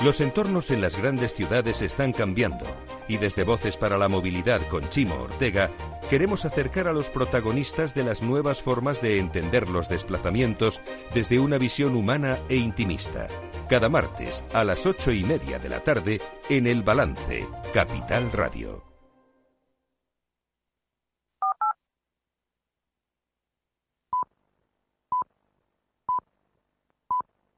Los entornos en las grandes ciudades están cambiando y desde Voces para la Movilidad con Chimo Ortega queremos acercar a los protagonistas de las nuevas formas de entender los desplazamientos desde una visión humana e intimista. Cada martes a las ocho y media de la tarde en El Balance, Capital Radio.